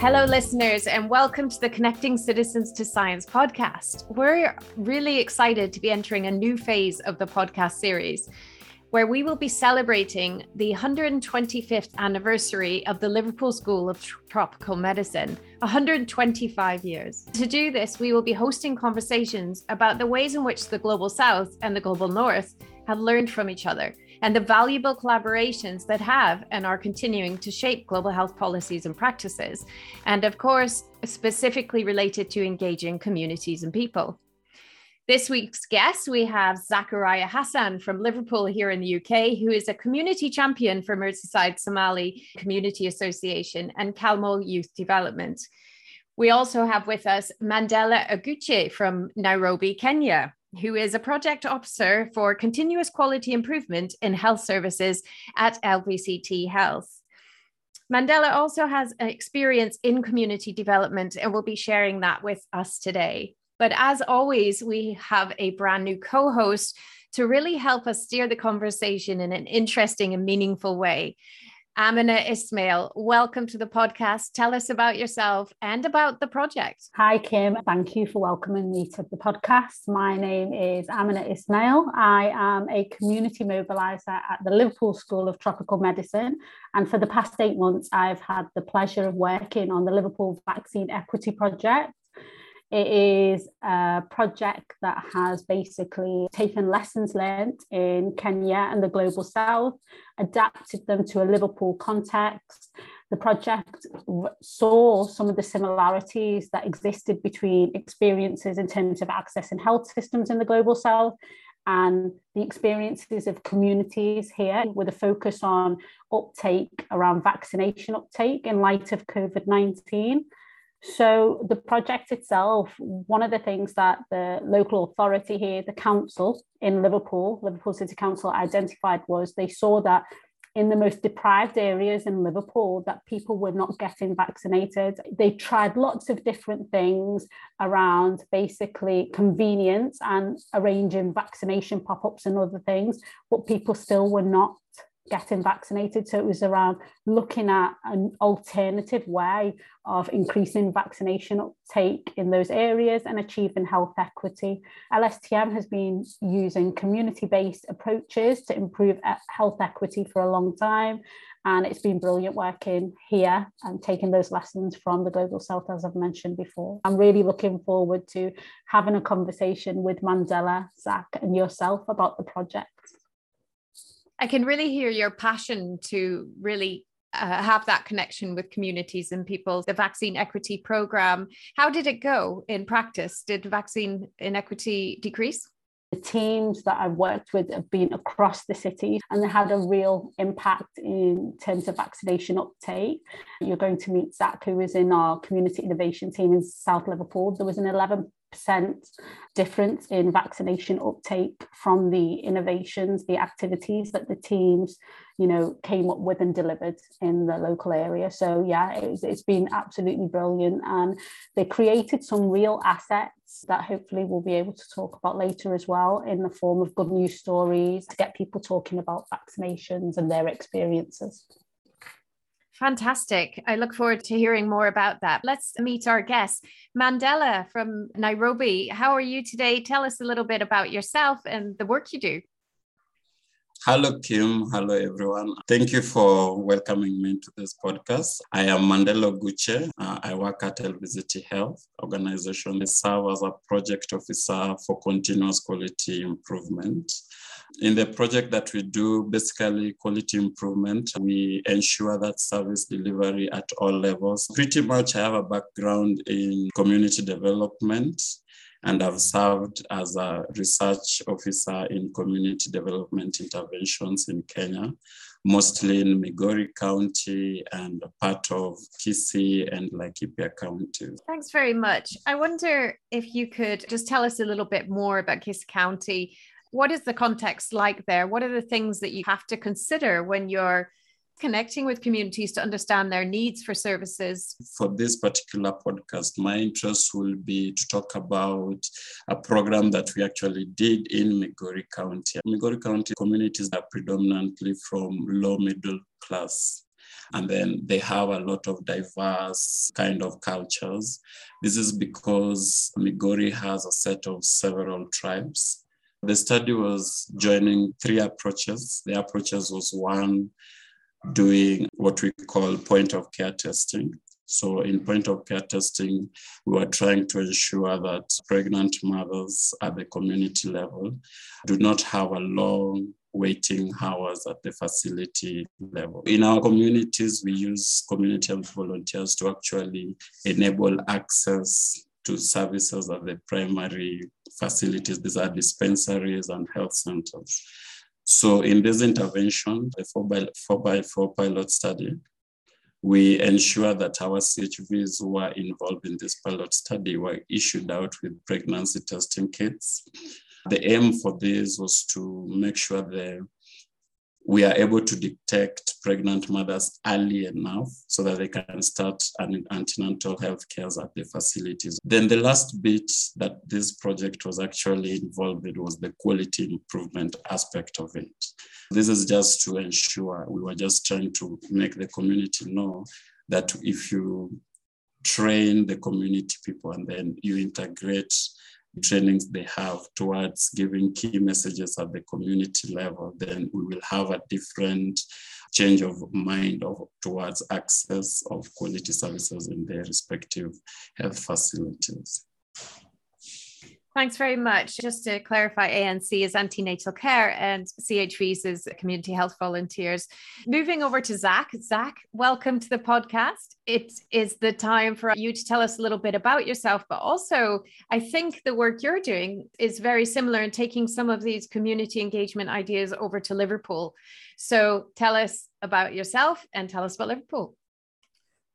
Hello, listeners, and welcome to the Connecting Citizens to Science podcast. We're really excited to be entering a new phase of the podcast series where we will be celebrating the 125th anniversary of the Liverpool School of Tropical Medicine, 125 years. To do this, we will be hosting conversations about the ways in which the Global South and the Global North have learned from each other and the valuable collaborations that have and are continuing to shape global health policies and practices. And of course, specifically related to engaging communities and people. This week's guest, we have Zachariah Hassan from Liverpool here in the UK, who is a community champion for Merseyside Somali Community Association and Calmo Youth Development. We also have with us Mandela Oguche from Nairobi, Kenya who is a project officer for continuous quality improvement in health services at LVCT Health. Mandela also has experience in community development and will be sharing that with us today. But as always, we have a brand new co host to really help us steer the conversation in an interesting and meaningful way. Amina Ismail, welcome to the podcast. Tell us about yourself and about the project. Hi, Kim. Thank you for welcoming me to the podcast. My name is Amina Ismail. I am a community mobiliser at the Liverpool School of Tropical Medicine. And for the past eight months, I've had the pleasure of working on the Liverpool Vaccine Equity Project. It is a project that has basically taken lessons learned in Kenya and the global south, adapted them to a Liverpool context. The project saw some of the similarities that existed between experiences in terms of access and health systems in the global south and the experiences of communities here with a focus on uptake around vaccination uptake in light of COVID 19. So the project itself, one of the things that the local authority here, the council in Liverpool, Liverpool City Council identified was they saw that in the most deprived areas in Liverpool that people were not getting vaccinated. They tried lots of different things around basically convenience and arranging vaccination pop-ups and other things, but people still were not getting vaccinated. So it was around looking at an alternative way of increasing vaccination uptake in those areas and achieving health equity. LSTM has been using community based approaches to improve health equity for a long time. And it's been brilliant working here and taking those lessons from the Global South, as I've mentioned before. I'm really looking forward to having a conversation with Mandela, Zach, and yourself about the project. I can really hear your passion to really uh, have that connection with communities and people. The vaccine equity program, how did it go in practice? Did vaccine inequity decrease? The teams that I've worked with have been across the city and they had a real impact in terms of vaccination uptake. You're going to meet Zach, who is in our community innovation team in South Liverpool. There was an 11 percent difference in vaccination uptake from the innovations, the activities that the teams, you know, came up with and delivered in the local area. So yeah, it's, it's been absolutely brilliant, and they created some real assets that hopefully we'll be able to talk about later as well in the form of good news stories to get people talking about vaccinations and their experiences. Fantastic. I look forward to hearing more about that. Let's meet our guest, Mandela from Nairobi. How are you today? Tell us a little bit about yourself and the work you do. Hello, Kim. Hello, everyone. Thank you for welcoming me to this podcast. I am Mandela Oguche. Uh, I work at LVCT Health organization. I serve as a project officer for continuous quality improvement. In the project that we do, basically quality improvement, we ensure that service delivery at all levels. Pretty much, I have a background in community development and I've served as a research officer in community development interventions in Kenya, mostly in Migori County and part of Kisii and Laikipia County. Thanks very much. I wonder if you could just tell us a little bit more about Kisii County what is the context like there? What are the things that you have to consider when you're connecting with communities to understand their needs for services? For this particular podcast, my interest will be to talk about a program that we actually did in Migori County. Migori County communities are predominantly from low middle class and then they have a lot of diverse kind of cultures. This is because Migori has a set of several tribes. The study was joining three approaches. The approaches was one doing what we call point of care testing. So, in point of care testing, we were trying to ensure that pregnant mothers at the community level do not have a long waiting hours at the facility level. In our communities, we use community health volunteers to actually enable access to services at the primary facilities. These are dispensaries and health centers. So in this intervention, the 4 by 4 by 4 pilot study, we ensure that our CHVs who are involved in this pilot study were issued out with pregnancy testing kits. The aim for this was to make sure that we are able to detect pregnant mothers early enough so that they can start an antenatal health care at the facilities. Then the last bit that this project was actually involved in was the quality improvement aspect of it. This is just to ensure we were just trying to make the community know that if you train the community people and then you integrate trainings they have towards giving key messages at the community level, then we will have a different change of mind of, towards access of quality services in their respective health facilities. Thanks very much. Just to clarify, ANC is antenatal care and CHVs is community health volunteers. Moving over to Zach. Zach, welcome to the podcast. It is the time for you to tell us a little bit about yourself, but also I think the work you're doing is very similar in taking some of these community engagement ideas over to Liverpool. So tell us about yourself and tell us about Liverpool.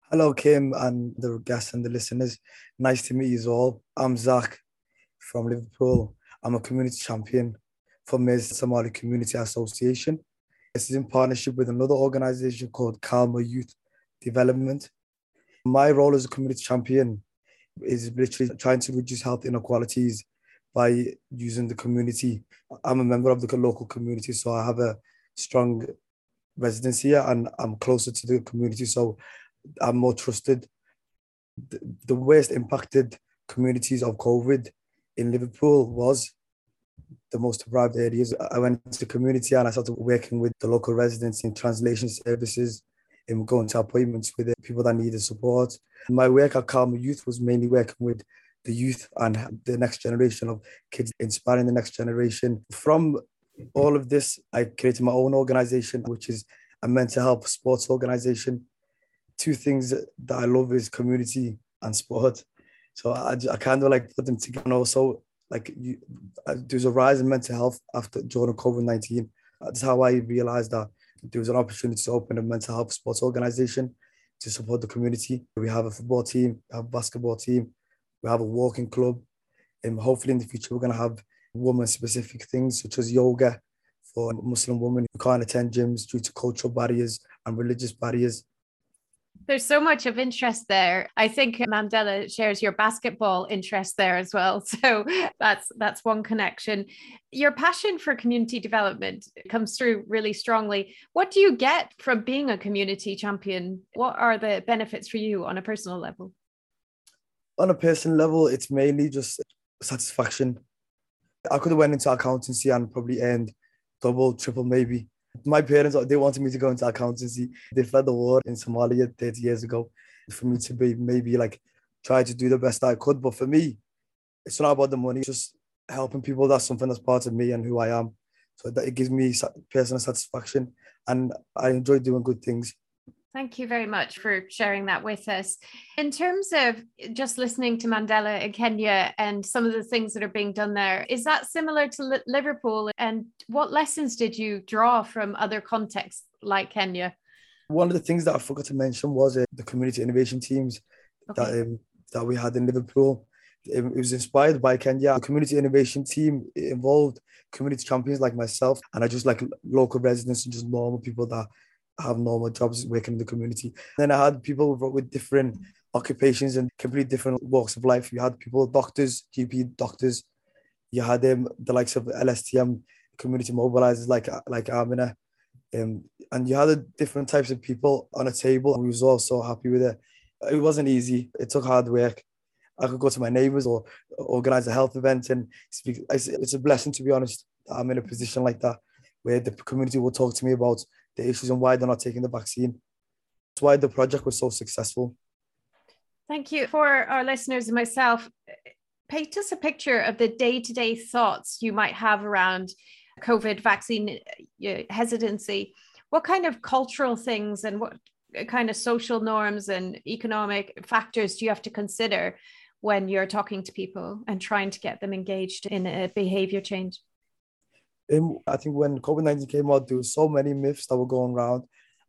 Hello, Kim, and the guests and the listeners. Nice to meet you all. I'm Zach from Liverpool. I'm a community champion for Maize Somali Community Association. This is in partnership with another organization called Calma Youth Development. My role as a community champion is literally trying to reduce health inequalities by using the community. I'm a member of the local community, so I have a strong residence here and I'm closer to the community, so I'm more trusted. The worst impacted communities of COVID in Liverpool was the most deprived areas. I went to community and I started working with the local residents in translation services and going to appointments with people that needed support. My work at Calma Youth was mainly working with the youth and the next generation of kids, inspiring the next generation. From all of this, I created my own organization, which is a mental health sports organization. Two things that I love is community and sport. So I, I kind of like put them together. And also, like you, uh, there's a rise in mental health after during COVID nineteen. That's how I realized that there was an opportunity to open a mental health sports organization to support the community. We have a football team, we have a basketball team, we have a walking club, and hopefully in the future we're gonna have women-specific things such as yoga for Muslim women who can't attend gyms due to cultural barriers and religious barriers. There's so much of interest there. I think Mandela shares your basketball interest there as well. So that's that's one connection. Your passion for community development comes through really strongly. What do you get from being a community champion? What are the benefits for you on a personal level? On a personal level, it's mainly just satisfaction. I could have went into accountancy and probably earned double, triple, maybe my parents, they wanted me to go into accountancy. They fled the war in Somalia 30 years ago for me to be maybe like try to do the best I could. But for me, it's not about the money, it's just helping people. That's something that's part of me and who I am. So that it gives me personal satisfaction and I enjoy doing good things. Thank you very much for sharing that with us. In terms of just listening to Mandela in Kenya and some of the things that are being done there, is that similar to Liverpool? And what lessons did you draw from other contexts like Kenya? One of the things that I forgot to mention was uh, the community innovation teams okay. that um, that we had in Liverpool. Um, it was inspired by Kenya. The community innovation team involved community champions like myself, and I just like local residents and just normal people that have normal jobs working in the community. Then I had people with different occupations and completely different walks of life. You had people, doctors, GP doctors. You had them, the likes of LSTM community mobilizers like like Amina. Um, and you had different types of people on a table, we was all so happy with it. It wasn't easy. It took hard work. I could go to my neighbours or organise a health event and speak. It's a blessing, to be honest. That I'm in a position like that where the community will talk to me about the issues and why they're not taking the vaccine. That's why the project was so successful. Thank you. For our listeners and myself, paint us a picture of the day to day thoughts you might have around COVID vaccine uh, hesitancy. What kind of cultural things and what kind of social norms and economic factors do you have to consider when you're talking to people and trying to get them engaged in a behavior change? I think when COVID 19 came out, there were so many myths that were going around.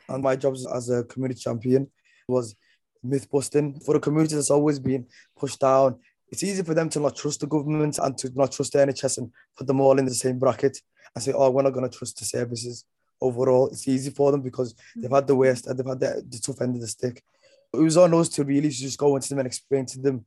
And my job as a community champion was myth busting. For the community that's always been pushed down, it's easy for them to not trust the government and to not trust the NHS and put them all in the same bracket and say, oh, we're not going to trust the services overall. It's easy for them because they've had the worst and they've had the, the tough end of the stick. It was on us to really just go into them and explain to them,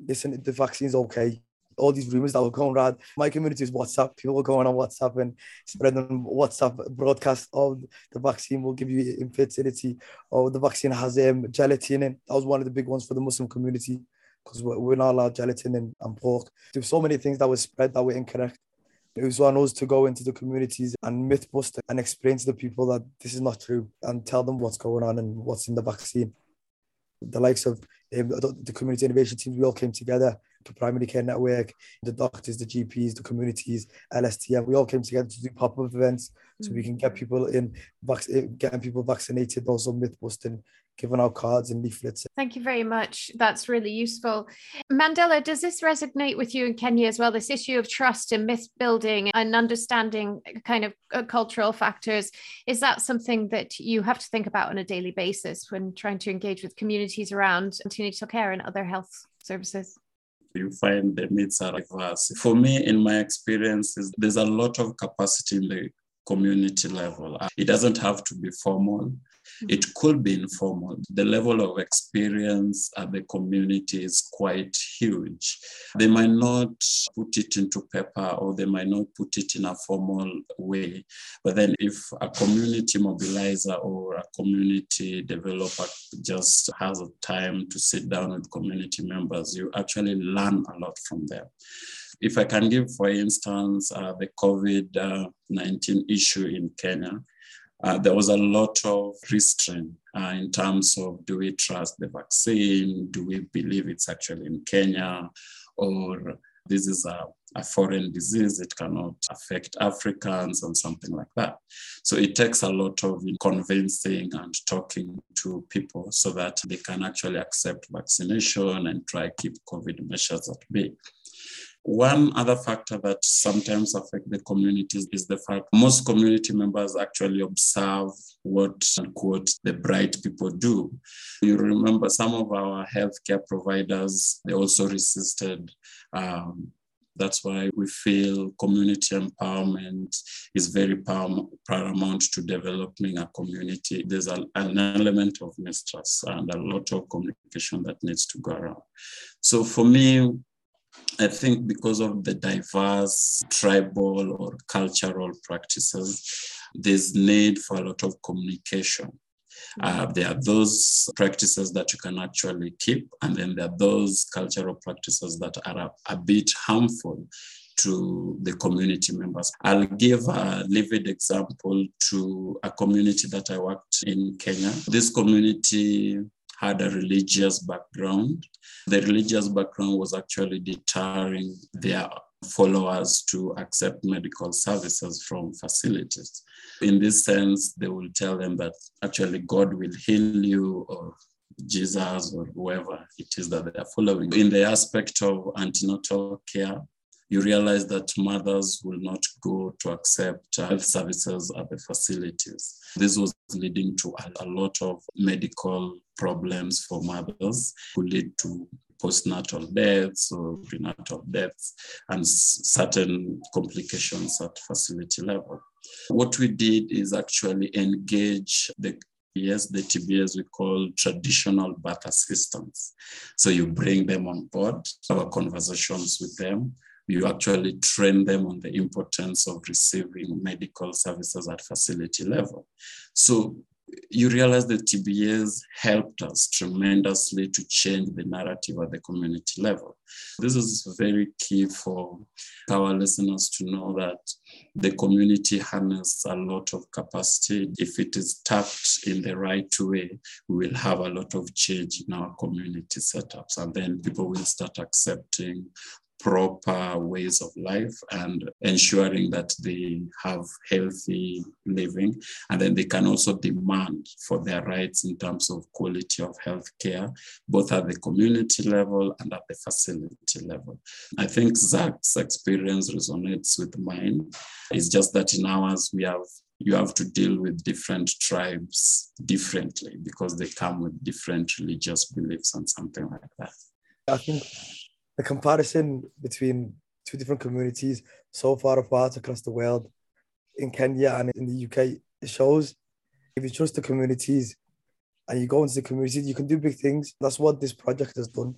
listen, the vaccine's okay. All these rumors that were going around. My community is WhatsApp. People were going on WhatsApp and spreading WhatsApp broadcast. of the vaccine will give you infertility. or the vaccine has um, gelatin in. it. That was one of the big ones for the Muslim community because we're, we're not allowed gelatin and, and pork. There were so many things that were spread that were incorrect. It was on us to go into the communities and myth bust and explain to the people that this is not true and tell them what's going on and what's in the vaccine. The likes of um, the community innovation teams, we all came together, the primary care network, the doctors, the GPs, the communities, LSTM, we all came together to do pop-up events so we can get people in, getting people vaccinated, also myth busting giving out cards and leaflets. Thank you very much. That's really useful. Mandela, does this resonate with you in Kenya as well? This issue of trust and myth building and understanding kind of uh, cultural factors. Is that something that you have to think about on a daily basis when trying to engage with communities around antenatal care and other health services? You find the myths are diverse. For me, in my experiences, there's a lot of capacity in the community level. It doesn't have to be formal. It could be informal. The level of experience at the community is quite huge. They might not put it into paper or they might not put it in a formal way. But then, if a community mobilizer or a community developer just has a time to sit down with community members, you actually learn a lot from them. If I can give, for instance, uh, the COVID 19 issue in Kenya, uh, there was a lot of restraint uh, in terms of do we trust the vaccine? Do we believe it's actually in Kenya? Or this is a, a foreign disease, it cannot affect Africans and something like that. So it takes a lot of convincing and talking to people so that they can actually accept vaccination and try keep COVID measures at bay. One other factor that sometimes affect the communities is the fact most community members actually observe what quote the bright people do. You remember some of our healthcare providers, they also resisted um, that's why we feel community empowerment is very paramount to developing a community. There's an element of mistrust and a lot of communication that needs to go around. So for me, I think because of the diverse tribal or cultural practices, there's need for a lot of communication. Uh, there are those practices that you can actually keep, and then there are those cultural practices that are a, a bit harmful to the community members. I'll give a livid example to a community that I worked in Kenya. This community had a religious background. The religious background was actually deterring their followers to accept medical services from facilities. In this sense, they will tell them that actually God will heal you or Jesus or whoever it is that they are following. In the aspect of antenatal care, you realize that mothers will not go to accept health services at the facilities. This was leading to a, lot of medical problems for mothers who lead to postnatal deaths or prenatal deaths and certain complications at facility level. What we did is actually engage the Yes, the TBAs we call traditional birth assistants. So you bring them on board, our conversations with them, you actually train them on the importance of receiving medical services at facility level. So you realize that TBAs helped us tremendously to change the narrative at the community level. This is very key for our listeners to know that the community harnesses a lot of capacity. If it is tapped in the right way, we will have a lot of change in our community setups. And then people will start accepting proper ways of life and ensuring that they have healthy living. And then they can also demand for their rights in terms of quality of health care, both at the community level and at the facility level. I think Zach's experience resonates with mine. It's just that in ours, we have you have to deal with different tribes differently because they come with different religious beliefs and something like that. I think the comparison between two different communities so far apart across the world in Kenya and in the UK shows if you trust the communities and you go into the communities, you can do big things. That's what this project has done.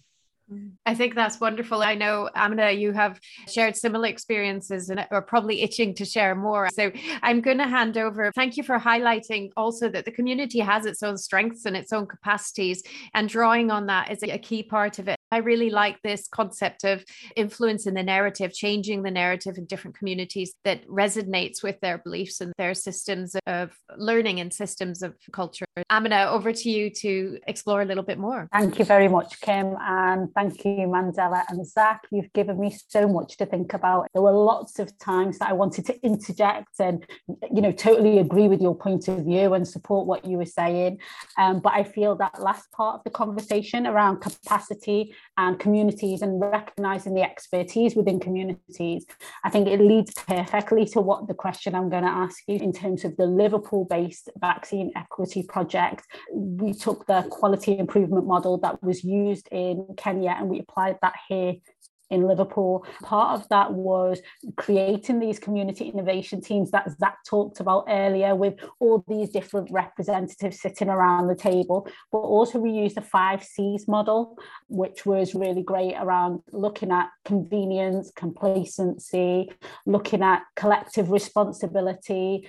I think that's wonderful. I know, Amina, you have shared similar experiences and are probably itching to share more. So I'm going to hand over. Thank you for highlighting also that the community has its own strengths and its own capacities, and drawing on that is a key part of it. I really like this concept of influence in the narrative, changing the narrative in different communities that resonates with their beliefs and their systems of learning and systems of culture. Amina, over to you to explore a little bit more. Thank you very much, Kim. And thank you, Mandela and Zach. You've given me so much to think about. There were lots of times that I wanted to interject and, you know, totally agree with your point of view and support what you were saying. Um, but I feel that last part of the conversation around capacity and communities and recognizing the expertise within communities, I think it leads perfectly to what the question I'm going to ask you in terms of the Liverpool based vaccine equity project. We took the quality improvement model that was used in Kenya and we applied that here in Liverpool. Part of that was creating these community innovation teams that Zach talked about earlier, with all these different representatives sitting around the table. But also, we used the five C's model, which was really great around looking at convenience, complacency, looking at collective responsibility,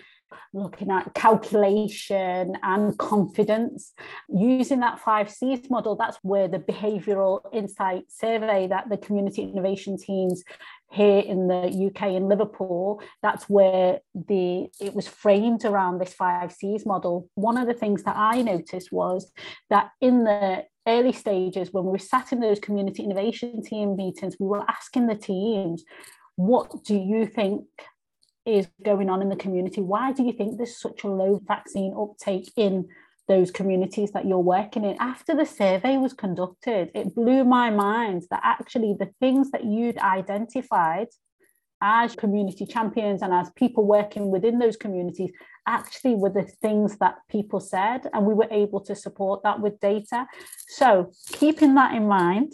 looking at calculation and confidence. Using that five C's model, that's where the behavioural insight survey that the community innovation teams here in the UK in Liverpool, that's where the it was framed around this five C's model. One of the things that I noticed was that in the early stages, when we were sat in those community innovation team meetings, we were asking the teams, what do you think is going on in the community. Why do you think there's such a low vaccine uptake in those communities that you're working in? After the survey was conducted, it blew my mind that actually the things that you'd identified as community champions and as people working within those communities actually were the things that people said and we were able to support that with data so keeping that in mind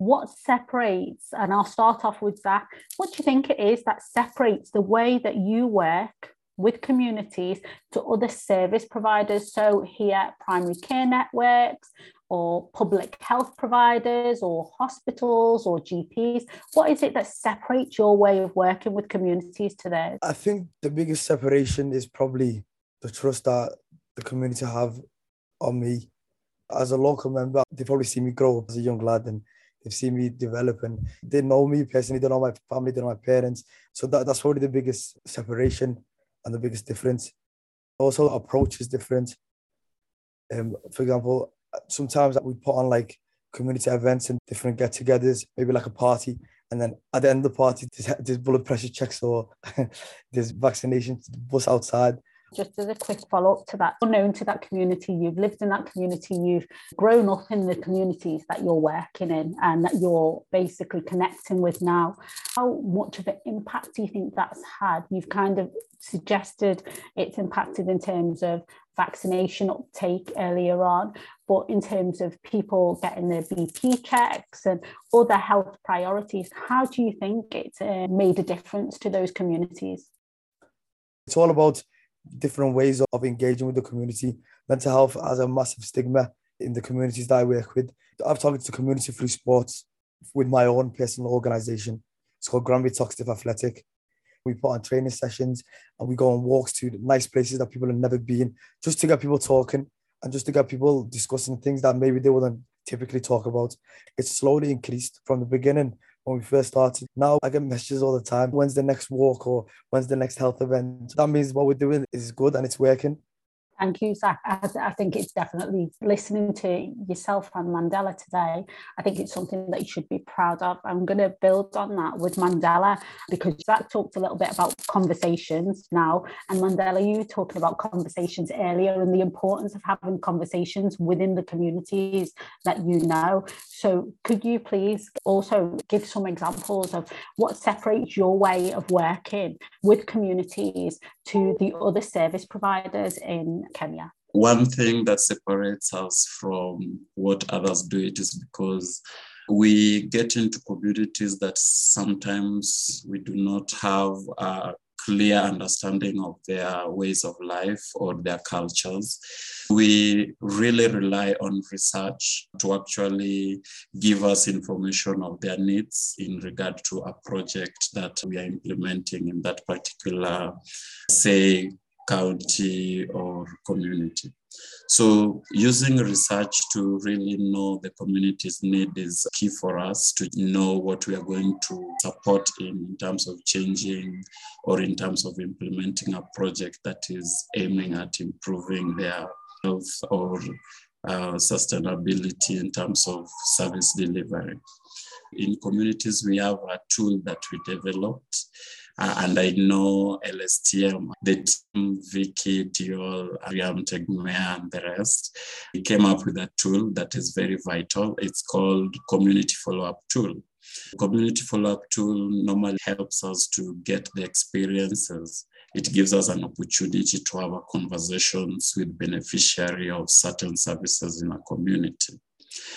what separates, and I'll start off with that, what do you think it is that separates the way that you work with communities to other service providers? So, here, primary care networks, or public health providers, or hospitals, or GPs? What is it that separates your way of working with communities to theirs? I think the biggest separation is probably the trust that the community have on me. As a local member, they probably see me grow up as a young lad and They've seen me develop and they know me personally, they know my family, they know my parents. So that, that's probably the biggest separation and the biggest difference. Also, approach is different. Um, for example, sometimes we put on like community events and different get togethers, maybe like a party. And then at the end of the party, there's, there's blood pressure checks or there's vaccination bus outside just as a quick follow up to that, unknown to that community, you've lived in that community, you've grown up in the communities that you're working in and that you're basically connecting with now. How much of an impact do you think that's had? You've kind of suggested it's impacted in terms of vaccination uptake earlier on, but in terms of people getting their BP checks and other health priorities, how do you think it's uh, made a difference to those communities? It's all about different ways of engaging with the community. Mental health has a massive stigma in the communities that I work with. I've talked to community through sports. with my own personal organization. It's called Granby Toxteth Athletic. We put on training sessions and we go on walks to nice places that people have never been, just to get people talking and just to get people discussing things that maybe they wouldn't typically talk about. It's slowly increased from the beginning when we first started. Now I get messages all the time. When's the next walk or when's the next health event? That means what we're doing is good and it's working. Thank you, Zach. I, I, think it's definitely listening to yourself and Mandela today. I think it's something that you should be proud of. I'm going to build on that with Mandela because Zach talked a little bit about conversations now. And Mandela, you were talking about conversations earlier and the importance of having conversations within the communities that you know. So, could you please also give some examples of what separates your way of working with communities to the other service providers in Kenya? One thing that separates us from what others do it is because we get into communities that sometimes we do not have a clear understanding of their ways of life or their cultures. We really rely on research to actually give us information of their needs in regard to a project that we are implementing in that particular, say, county or community. So using research to really know the community's need is key for us to know what we are going to support in, in terms of changing or in terms of implementing a project that is aiming at improving their health or uh, sustainability in terms of service delivery. In communities, we have a tool that we developed uh, and I know LSTM, the team, Vicky, Diol, Miriam Taegtmeyer, and the rest, we came up with a tool that is very vital. It's called Community Follow-Up Tool. Community follow-up tool normally helps us to get the experiences it gives us an opportunity to have conversations with beneficiary of certain services in a community.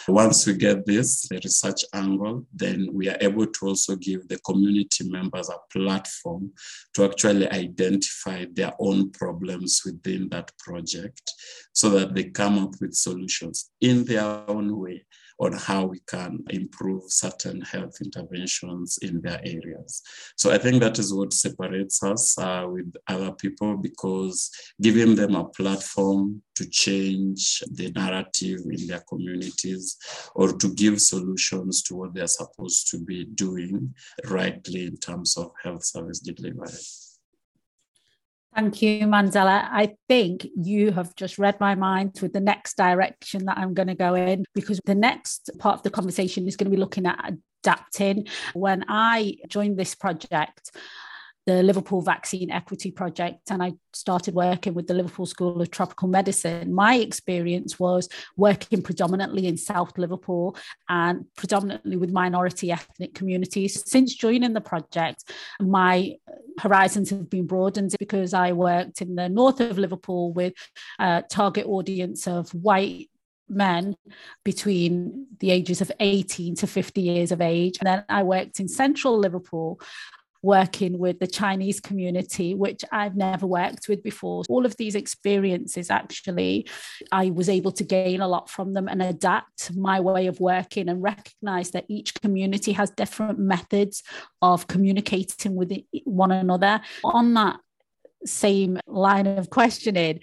Once we get this, the research angle, then we are able to also give the community members a platform to actually identify their own problems within that project so that they come up with solutions in their own way on how we can improve certain health interventions in their areas. So I think that is what separates us uh, with other people because giving them a platform to change the narrative in their communities or to give solutions to what they're supposed to be doing rightly in terms of health service delivery. Thank you, Mandela. I think you have just read my mind with the next direction that I'm going to go in because the next part of the conversation is going to be looking at adapting. When I joined this project, the Liverpool Vaccine Equity Project and I started working with the Liverpool School of Tropical Medicine, my experience was working predominantly in South Liverpool and predominantly with minority ethnic communities. Since joining the project, my horizons have been broadened because I worked in the north of Liverpool with a target audience of white men between the ages of 18 to 50 years of age. And then I worked in central Liverpool working with the Chinese community, which I've never worked with before. All of these experiences, actually, I was able to gain a lot from them and adapt my way of working and recognize that each community has different methods of communicating with one another. On that same line of questioning,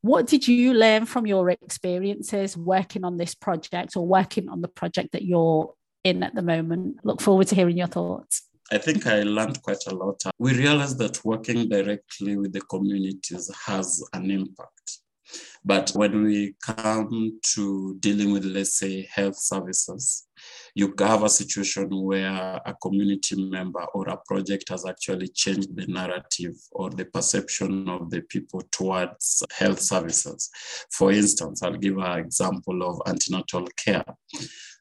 what did you learn from your experiences working on this project or working on the project that you're in at the moment? Look forward to hearing your thoughts. I think I learned quite a lot. We realized that working directly with the communities has an impact. But when we come to dealing with, let's say, health services, you have a situation where a community member or a project has actually changed the narrative or the perception of the people towards health services. For instance, I'll give an example of antenatal care.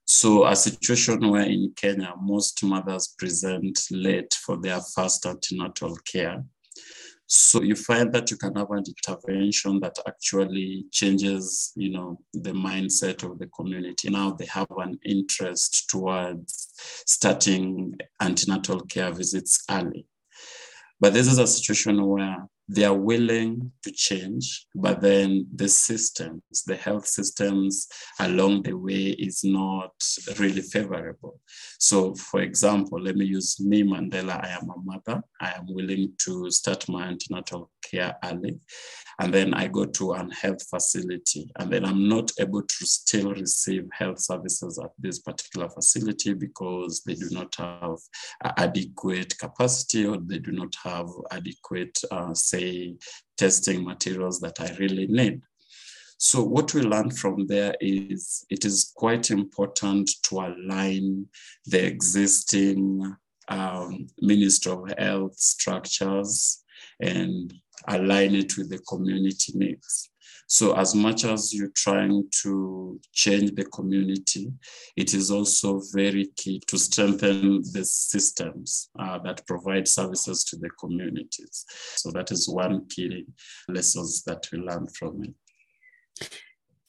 So a situation where in Kenya, most mothers present late for their first antenatal care. So you find that you can have an intervention that actually changes, you know, the mindset of the community. Now they have an interest towards starting antenatal care visits early. But this is a situation where they are willing to change, but then the systems, the health systems along the way is not really favorable. So, for example, let me use me, Mandela. I am a mother. I am willing to start my antenatal care early. And then I go to an health facility, and then I'm not able to still receive health services at this particular facility because they do not have adequate capacity or they do not have adequate, uh, say, testing materials that I really need. So what we learned from there is it is quite important to align the existing um, Ministry of Health structures and align it with the community needs. So as much as you're trying to change the community, it is also very key to strengthen the systems uh, that provide services to the communities. So that is one key lessons that we learned from it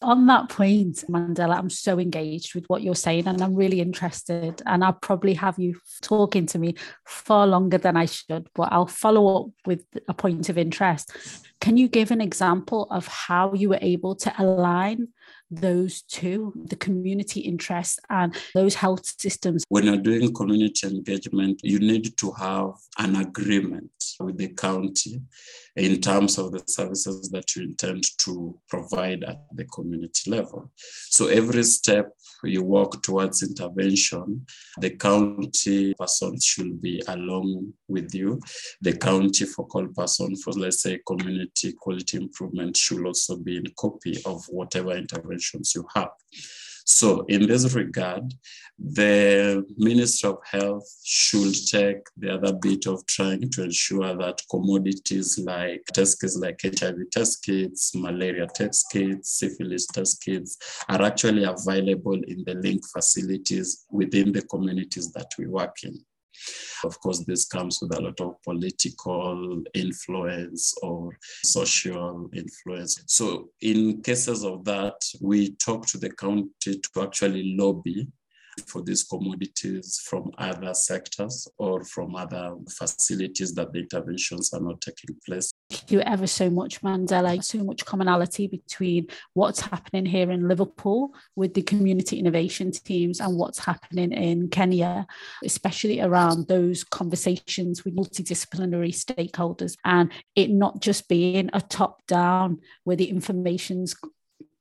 on that point, Mandela, I'm so engaged with what you're saying and I'm really interested. And I'll probably have you talking to me far longer than I should, but I'll follow up with a point of interest. Can you give an example of how you were able to align those two, the community interest and those health systems? When you're doing community engagement, you need to have an agreement with the county in terms of the services that you intend to provide at the community level. So every step you walk towards intervention, the county person should be along with you. The county focal person for, let's say, community quality improvement should also be in copy of whatever interventions you have. So, in this regard, the Minister of Health should take the other bit of trying to ensure that commodities like test kits, like HIV test kits, malaria test kits, syphilis test kits, are actually available in the link facilities within the communities that we work in. Of course, this comes with a lot of political influence or social influence. So, in cases of that, we talk to the county to actually lobby for these commodities from other sectors or from other facilities that the interventions are not taking place. You ever so much, Mandela. So much commonality between what's happening here in Liverpool with the community innovation teams and what's happening in Kenya, especially around those conversations with multidisciplinary stakeholders and it not just being a top down where the information's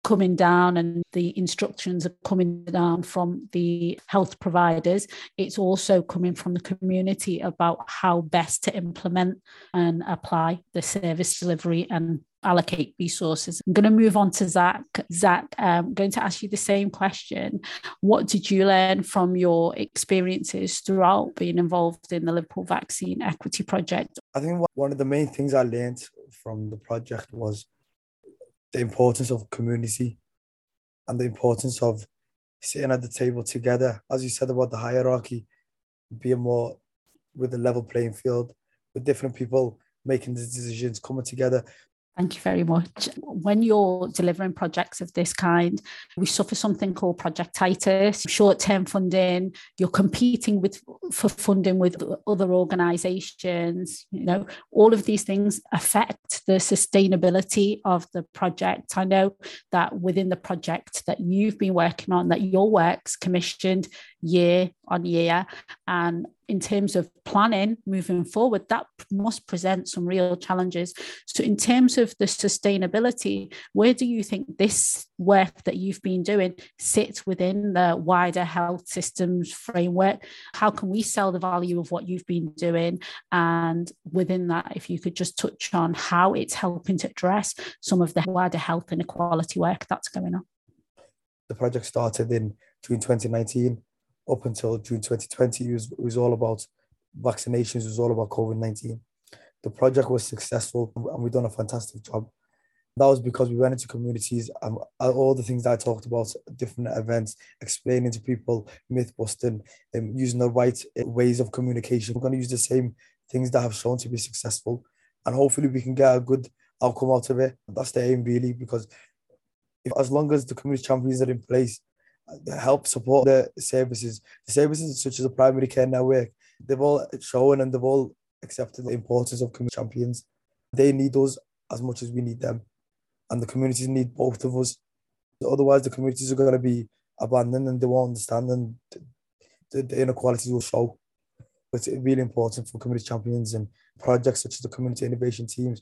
coming down and the instructions are coming down from the health providers. It's also coming from the community about how best to implement and apply the service delivery and allocate resources. I'm going to move on to Zach. Zach, I'm um, going to ask you the same question. What did you learn from your experiences throughout being involved in the Liverpool Vaccine Equity Project? I think one of the main things I learned from the project was the importance of community and the importance of sitting at the table together. As you said about the hierarchy, being more with a level playing field, with different people making the decisions, coming together, Thank you very much. When you're delivering projects of this kind, we suffer something called projectitis, short-term funding. You're competing with for funding with other organisations. You know, all of these things affect the sustainability of the project. I know that within the project that you've been working on, that your work's commissioned year on year, and in terms of planning moving forward, that must present some real challenges. So, in terms of the sustainability, where do you think this work that you've been doing sits within the wider health systems framework? How can we sell the value of what you've been doing? And within that, if you could just touch on how it's helping to address some of the wider health inequality work that's going on. The project started in June 2019 up until June 2020, it was, it was all about vaccinations, it was all about COVID 19. The project was successful and we've done a fantastic job. That was because we went into communities and all the things that I talked about, different events, explaining to people, myth busting, and um, using the right uh, ways of communication. We're going to use the same things that have shown to be successful, and hopefully we can get a good outcome out of it. That's the aim, really, because if, as long as the community champions are in place, Uh, help support the services. The services such as the primary care network, they've all shown and they've all accepted the importance of community champions. They need us as much as we need them. And the communities need both of us. Otherwise, the communities are going to be abandoned and they won't understand and the, the inequalities will show. But it's really important for community champions and projects such as the community innovation teams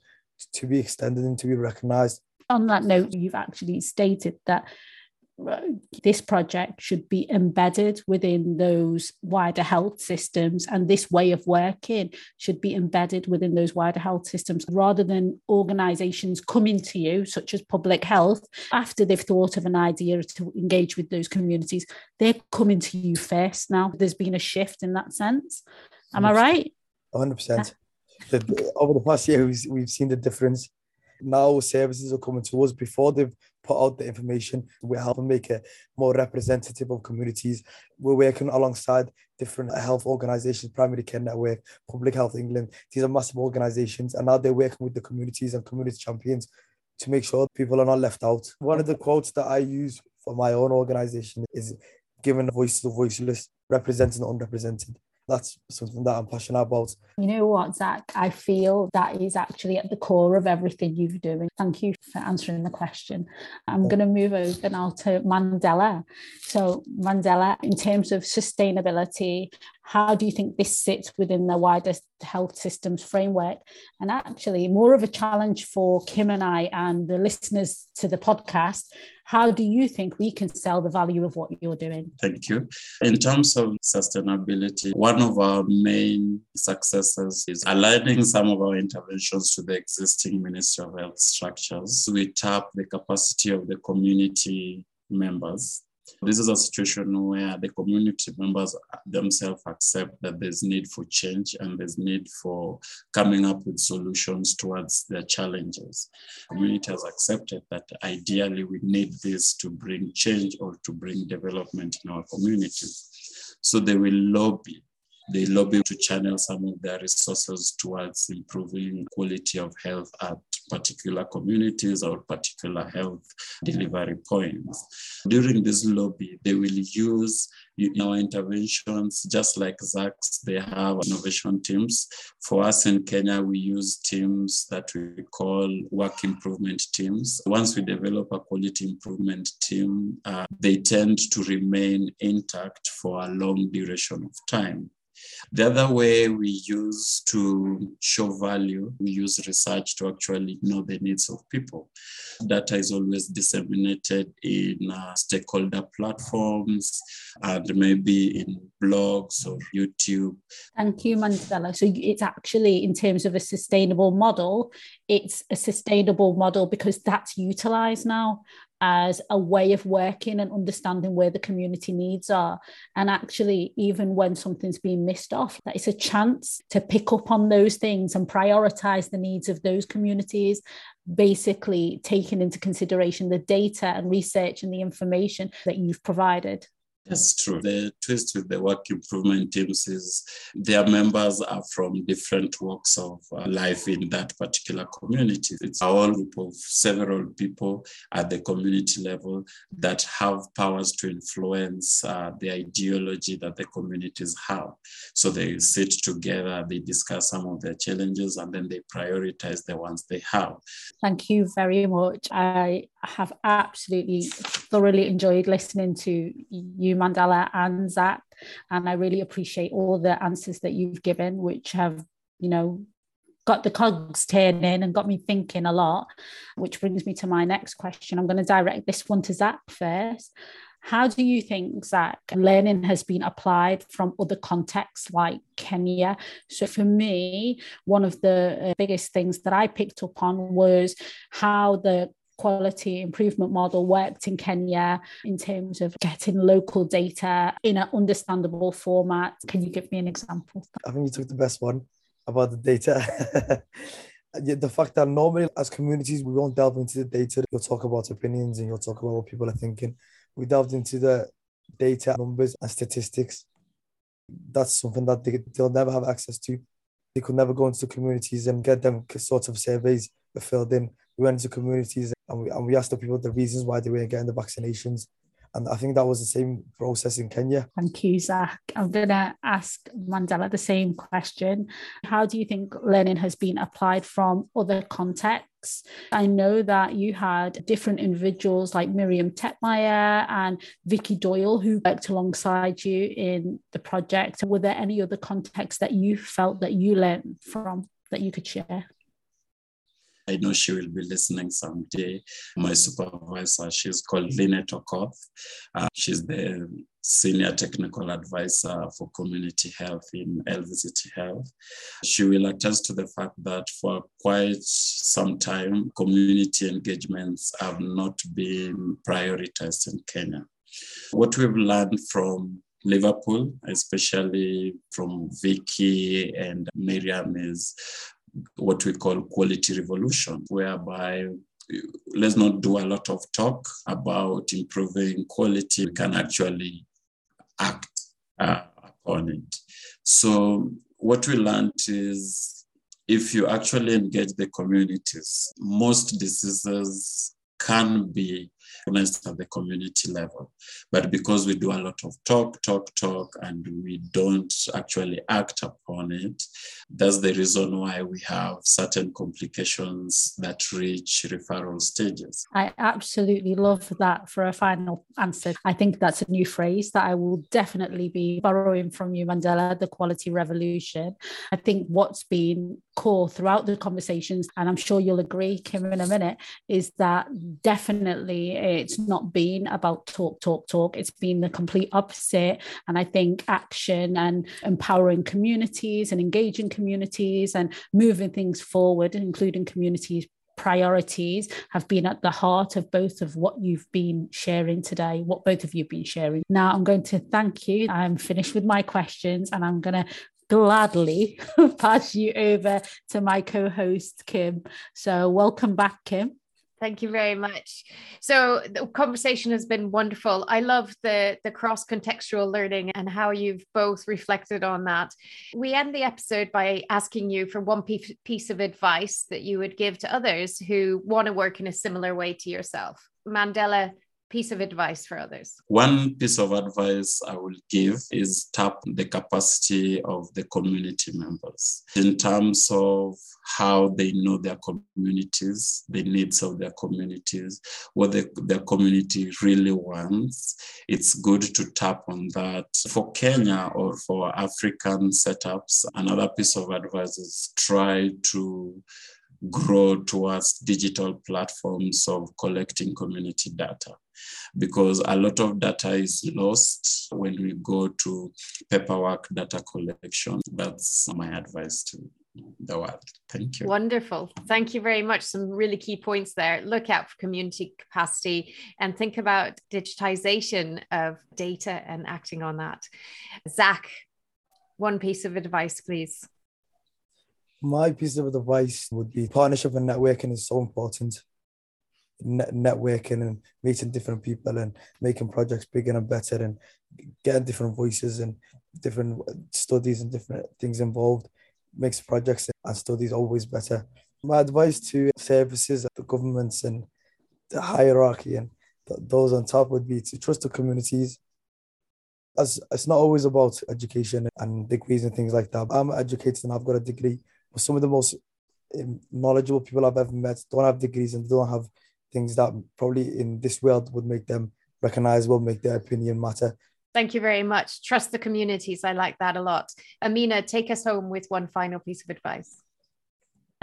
to be extended and to be recognised. On that note, you've actually stated that this project should be embedded within those wider health systems and this way of working should be embedded within those wider health systems rather than organizations coming to you such as public health after they've thought of an idea to engage with those communities. They're coming to you first now. There's been a shift in that sense. Am 100%. i right? 100% yeah. over the past year we've, we've seen the difference. Now services are coming to us. Before they've put out the information. We're helping make it more representative of communities. We're working alongside different health organizations, Primary Care Network, Public Health England. These are massive organizations, and now they're working with the communities and community champions to make sure people are not left out. One of the quotes that I use for my own organization is giving voice to the voiceless, representing the unrepresented that's something that I'm passionate about. You know what, Zach? I feel that is actually at the core of everything you're doing. Thank you for answering the question. I'm going to move over now to Mandela. So, Mandela, in terms of sustainability, how do you think this sits within the wider health systems framework? And actually, more of a challenge for Kim and I and the listeners to the podcast how do you think we can sell the value of what you're doing? Thank you. In terms of sustainability, one of our main successes is aligning some of our interventions to the existing Ministry of Health structures. We tap the capacity of the community members this is a situation where the community members themselves accept that there's need for change and there's need for coming up with solutions towards their challenges. Community has accepted that ideally we need this to bring change or to bring development in our community. So they will lobby they lobby to channel some of their resources towards improving quality of health at particular communities or particular health delivery points. During this lobby, they will use our interventions, just like Zach's, they have innovation teams. For us in Kenya, we use teams that we call work improvement teams. Once we develop a quality improvement team, uh, they tend to remain intact for a long duration of time. The other way we use to show value, we use research to actually know the needs of people. Data is always disseminated in uh, stakeholder platforms and maybe in blogs or YouTube. Thank you, Mandela. So it's actually, in terms of a sustainable model, it's a sustainable model because that's utilized now as a way of working and understanding where the community needs are. And actually, even when something's being missed off, that it's a chance to pick up on those things and prioritize the needs of those communities, basically taking into consideration the data and research and the information that you've provided. That's true. The twist with the work improvement teams is their members are from different walks of uh, life in that particular community. It's a whole group of several people at the community level that have powers to influence uh, the ideology that the communities have. So they sit together, they discuss some of their challenges, and then they prioritize the ones they have. Thank you very much. I have absolutely thoroughly enjoyed listening to you, Mandela and Zach. And I really appreciate all the answers that you've given, which have, you know, got the cogs turning and got me thinking a lot, which brings me to my next question. I'm going to direct this one to Zach first. How do you think, Zach, learning has been applied from other contexts like Kenya? So, for me, one of the uh, biggest things that I picked up on was how the quality improvement model worked in Kenya in terms of getting local data in an understandable format. Can you give me an example? I think you took the best one about the data. the fact that normally as communities we won't delve into the data you'll talk about opinions and you'll talk about what people are thinking we delved into the data numbers and statistics that's something that they, they'll never have access to they could never go into the communities and get them sort of surveys filled in we went into communities and we, and we asked the people the reasons why they weren't getting the vaccinations. And I think that was the same process in Kenya. Thank you, Zach. I'm going to ask Mandela the same question. How do you think learning has been applied from other contexts? I know that you had different individuals like Miriam Taegtmeyer and Vicky Doyle who worked alongside you in the project. Were there any other contexts that you felt that you learned from that you could share? I know she will be listening someday. My supervisor, she's called Lynette Okoth. Uh, she's the senior technical advisor for community health in LVCT Health. She will attest to the fact that for quite some time, community engagements have not been prioritized in Kenya. What we've learned from Liverpool, especially from Vicky and Miriam, is what we call quality revolution, whereby let's not do a lot of talk about improving quality. We can actually act uh, upon it. So what we learned is if you actually engage the communities, most diseases can be at the community level. But because we do a lot of talk, talk, talk, and we don't actually act upon it, that's the reason why we have certain complications that reach referral stages. I absolutely love that for a final answer. I think that's a new phrase that I will definitely be borrowing from you, Mandela, the quality revolution. I think what's been core throughout the conversations, and I'm sure you'll agree, Kim, in a minute, is that definitely it's not been about talk, talk, talk. It's been the complete opposite. And I think action and empowering communities and engaging communities and moving things forward, including communities priorities have been at the heart of both of what you've been sharing today, what both of you have been sharing. Now, I'm going to thank you. I'm finished with my questions and I'm going to gladly pass you over to my co host, Kim. So, welcome back, Kim. Thank you very much. So the conversation has been wonderful. I love the the cross contextual learning and how you've both reflected on that. We end the episode by asking you for one piece of advice that you would give to others who want to work in a similar way to yourself. Mandela, piece of advice for others? One piece of advice I will give is tap the capacity of the community members in terms of how they know their communities, the needs of their communities, what the, their community really wants. It's good to tap on that. For Kenya or for African setups, another piece of advice is try to grow towards digital platforms of collecting community data because a lot of data is lost when we go to paperwork data collection. That's my advice to the world. Thank you. Wonderful. Thank you very much. Some really key points there. Look out for community capacity and think about digitization of data and acting on that. Zach, one piece of advice, please. My piece of advice would be partnership and networking is so important net- networking and meeting different people and making projects bigger and better and getting different voices and different studies and different things involved makes projects and studies always better. My advice to services, the governments and the hierarchy and those on top would be to trust the communities. As it's not always about education and degrees and things like that. I'm educated and I've got a degree, but some of the most um, knowledgeable people I've ever met don't have degrees and don't have things that probably in this world would make them recognizable, make their opinion matter. Thank you very much. Trust the communities. I like that a lot. Amina, take us home with one final piece of advice.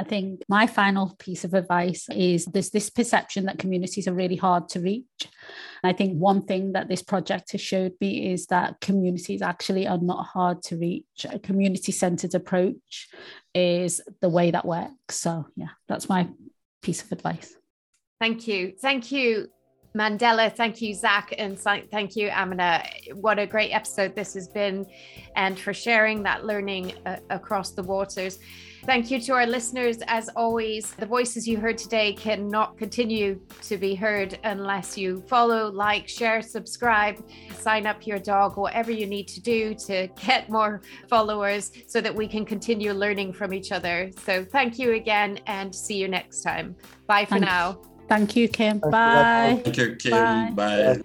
I think my final piece of advice is there's this perception that communities are really hard to reach. I think one thing that this project has showed me is that communities actually are not hard to reach. A community centered approach is the way that works. So, yeah, that's my piece of advice. Thank you. Thank you, Mandela. Thank you, Zach. And thank you, Amina. What a great episode this has been, and for sharing that learning uh, across the waters. Thank you to our listeners. As always, the voices you heard today cannot continue to be heard unless you follow, like, share, subscribe, sign up your dog, whatever you need to do to get more followers so that we can continue learning from each other. So, thank you again and see you next time. Bye for now. Thank you, Kim. Bye. Thank you, Kim. Bye. Bye.